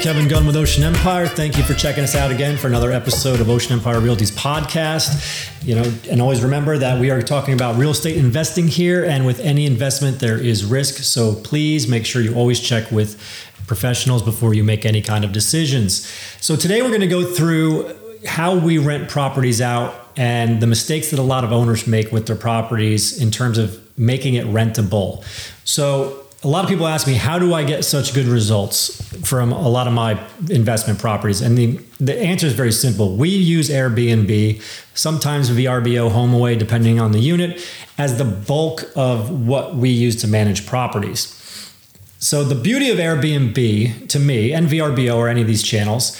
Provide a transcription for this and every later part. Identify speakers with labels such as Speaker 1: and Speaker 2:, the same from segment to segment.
Speaker 1: Kevin Gunn with Ocean Empire. Thank you for checking us out again for another episode of Ocean Empire Realty's podcast. You know, and always remember that we are talking about real estate investing here, and with any investment, there is risk. So please make sure you always check with professionals before you make any kind of decisions. So today we're going to go through how we rent properties out and the mistakes that a lot of owners make with their properties in terms of making it rentable. So a lot of people ask me how do i get such good results from a lot of my investment properties? And the, the answer is very simple. We use airbnb sometimes vrbo HomeAway depending on the unit as the bulk of what we use to manage properties. So the beauty of airbnb to me and vrbo or any of these channels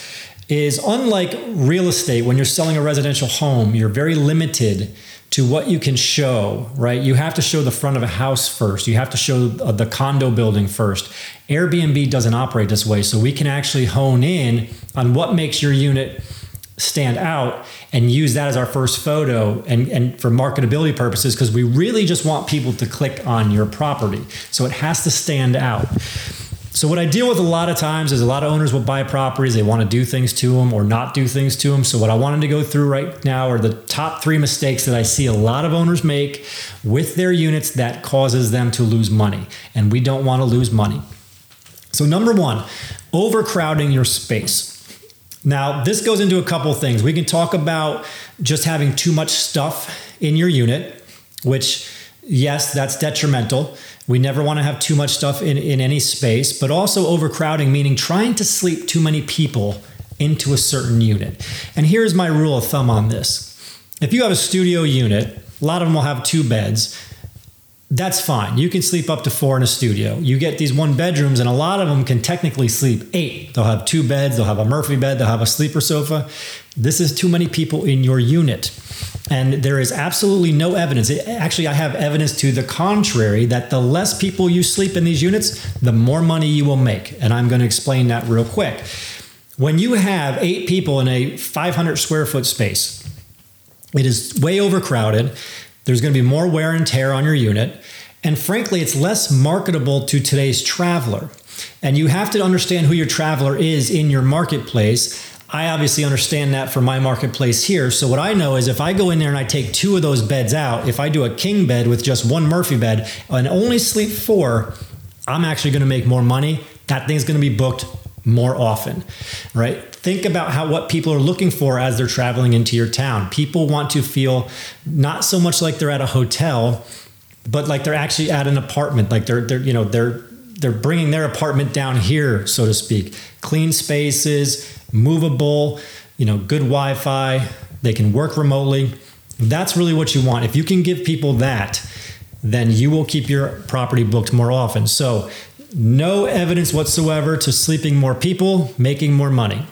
Speaker 1: is unlike real estate when you're selling a residential home you're very limited to what you can show, right? You have to show the front of a house first. You have to show uh, the condo building first. Airbnb doesn't operate this way. So we can actually hone in on what makes your unit stand out and use that as our first photo and, and for marketability purposes because we really just want people to click on your property. So it has to stand out. So what I deal with a lot of times is a lot of owners will buy properties, they want to do things to them or not do things to them. So what I wanted to go through right now are the top 3 mistakes that I see a lot of owners make with their units that causes them to lose money, and we don't want to lose money. So number 1, overcrowding your space. Now, this goes into a couple things. We can talk about just having too much stuff in your unit, which yes, that's detrimental. We never want to have too much stuff in, in any space, but also overcrowding, meaning trying to sleep too many people into a certain unit. And here's my rule of thumb on this if you have a studio unit, a lot of them will have two beds. That's fine. You can sleep up to four in a studio. You get these one bedrooms, and a lot of them can technically sleep eight. They'll have two beds, they'll have a Murphy bed, they'll have a sleeper sofa. This is too many people in your unit. And there is absolutely no evidence. Actually, I have evidence to the contrary that the less people you sleep in these units, the more money you will make. And I'm going to explain that real quick. When you have eight people in a 500 square foot space, it is way overcrowded. There's going to be more wear and tear on your unit. And frankly, it's less marketable to today's traveler. And you have to understand who your traveler is in your marketplace I obviously understand that for my marketplace here. So what I know is if I go in there and I take two of those beds out, if I do a king bed with just one Murphy bed and only sleep four, I'm actually going to make more money. That thing's going to be booked more often, right? Think about how what people are looking for as they're traveling into your town. People want to feel not so much like they're at a hotel, but like they're actually at an apartment, like they're they're you know they're they're bringing their apartment down here, so to speak. Clean spaces, movable, you know, good Wi-Fi, they can work remotely. That's really what you want. If you can give people that, then you will keep your property booked more often. So, no evidence whatsoever to sleeping more people, making more money.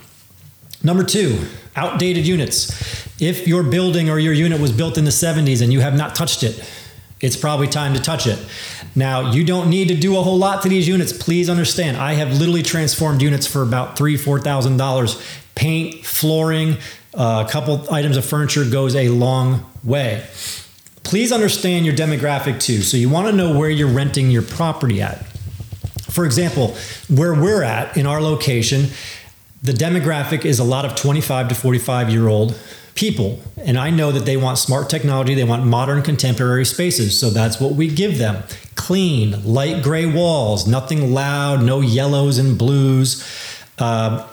Speaker 1: Number two, outdated units. If your building or your unit was built in the 70s and you have not touched it, it's probably time to touch it. Now, you don't need to do a whole lot to these units. Please understand, I have literally transformed units for about three, four thousand dollars. Paint, flooring, uh, a couple items of furniture goes a long way. Please understand your demographic too. So you want to know where you're renting your property at. For example, where we're at in our location, the demographic is a lot of 25 to 45 year old people. And I know that they want smart technology, they want modern contemporary spaces. So that's what we give them clean, light gray walls, nothing loud, no yellows and blues. Uh,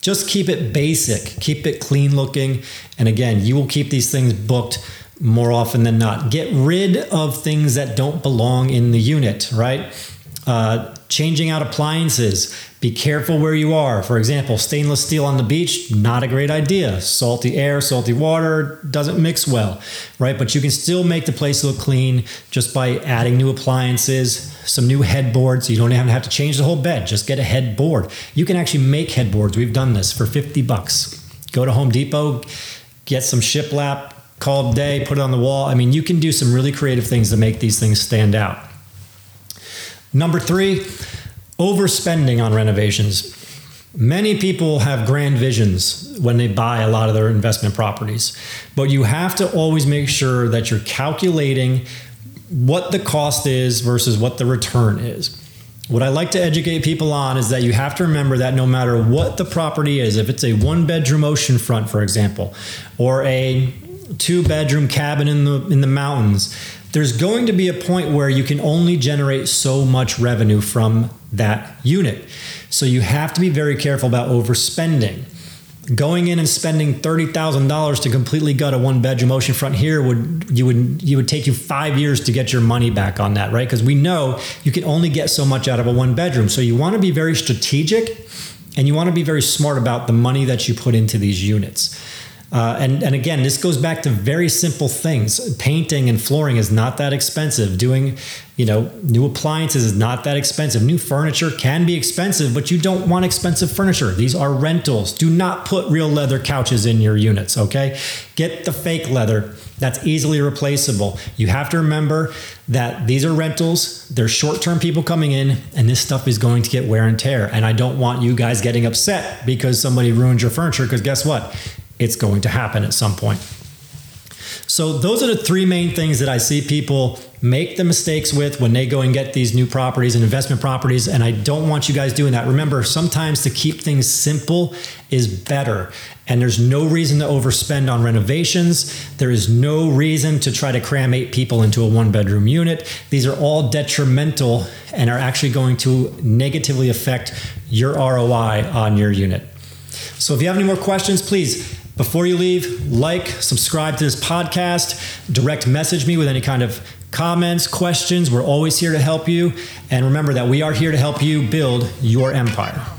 Speaker 1: just keep it basic, keep it clean looking. And again, you will keep these things booked more often than not. Get rid of things that don't belong in the unit, right? Uh, changing out appliances. Be careful where you are. For example, stainless steel on the beach, not a great idea. Salty air, salty water doesn't mix well, right? But you can still make the place look clean just by adding new appliances, some new headboards. You don't even have to change the whole bed. Just get a headboard. You can actually make headboards. We've done this for 50 bucks. Go to Home Depot, get some shiplap, call day, put it on the wall. I mean, you can do some really creative things to make these things stand out. Number three, overspending on renovations. Many people have grand visions when they buy a lot of their investment properties, but you have to always make sure that you're calculating what the cost is versus what the return is. what I like to educate people on is that you have to remember that no matter what the property is, if it's a one bedroom oceanfront, for example, or a two bedroom cabin in the in the mountains, there's going to be a point where you can only generate so much revenue from that unit. So you have to be very careful about overspending going in and spending thirty thousand dollars to completely gut a one bedroom oceanfront here would you would you would take you five years to get your money back on that, right? Because we know you can only get so much out of a one bedroom. So you want to be very strategic and you want to be very smart about the money that you put into these units. Uh, and, and again, this goes back to very simple things. Painting and flooring is not that expensive. Doing, you know, new appliances is not that expensive. New furniture can be expensive, but you don't want expensive furniture. These are rentals. Do not put real leather couches in your units, okay? Get the fake leather. That's easily replaceable. You have to remember that these are rentals, they're short term people coming in, and this stuff is going to get wear and tear. And I don't want you guys getting upset because somebody ruined your furniture, because guess what? It's going to happen at some point. So, those are the three main things that I see people make the mistakes with when they go and get these new properties and investment properties. And I don't want you guys doing that. Remember, sometimes to keep things simple is better. And there's no reason to overspend on renovations. There is no reason to try to cram eight people into a one bedroom unit. These are all detrimental and are actually going to negatively affect your ROI on your unit. So, if you have any more questions, please before you leave, like, subscribe to this podcast, direct message me with any kind of comments, questions. We're always here to help you. And remember that we are here to help you build your empire.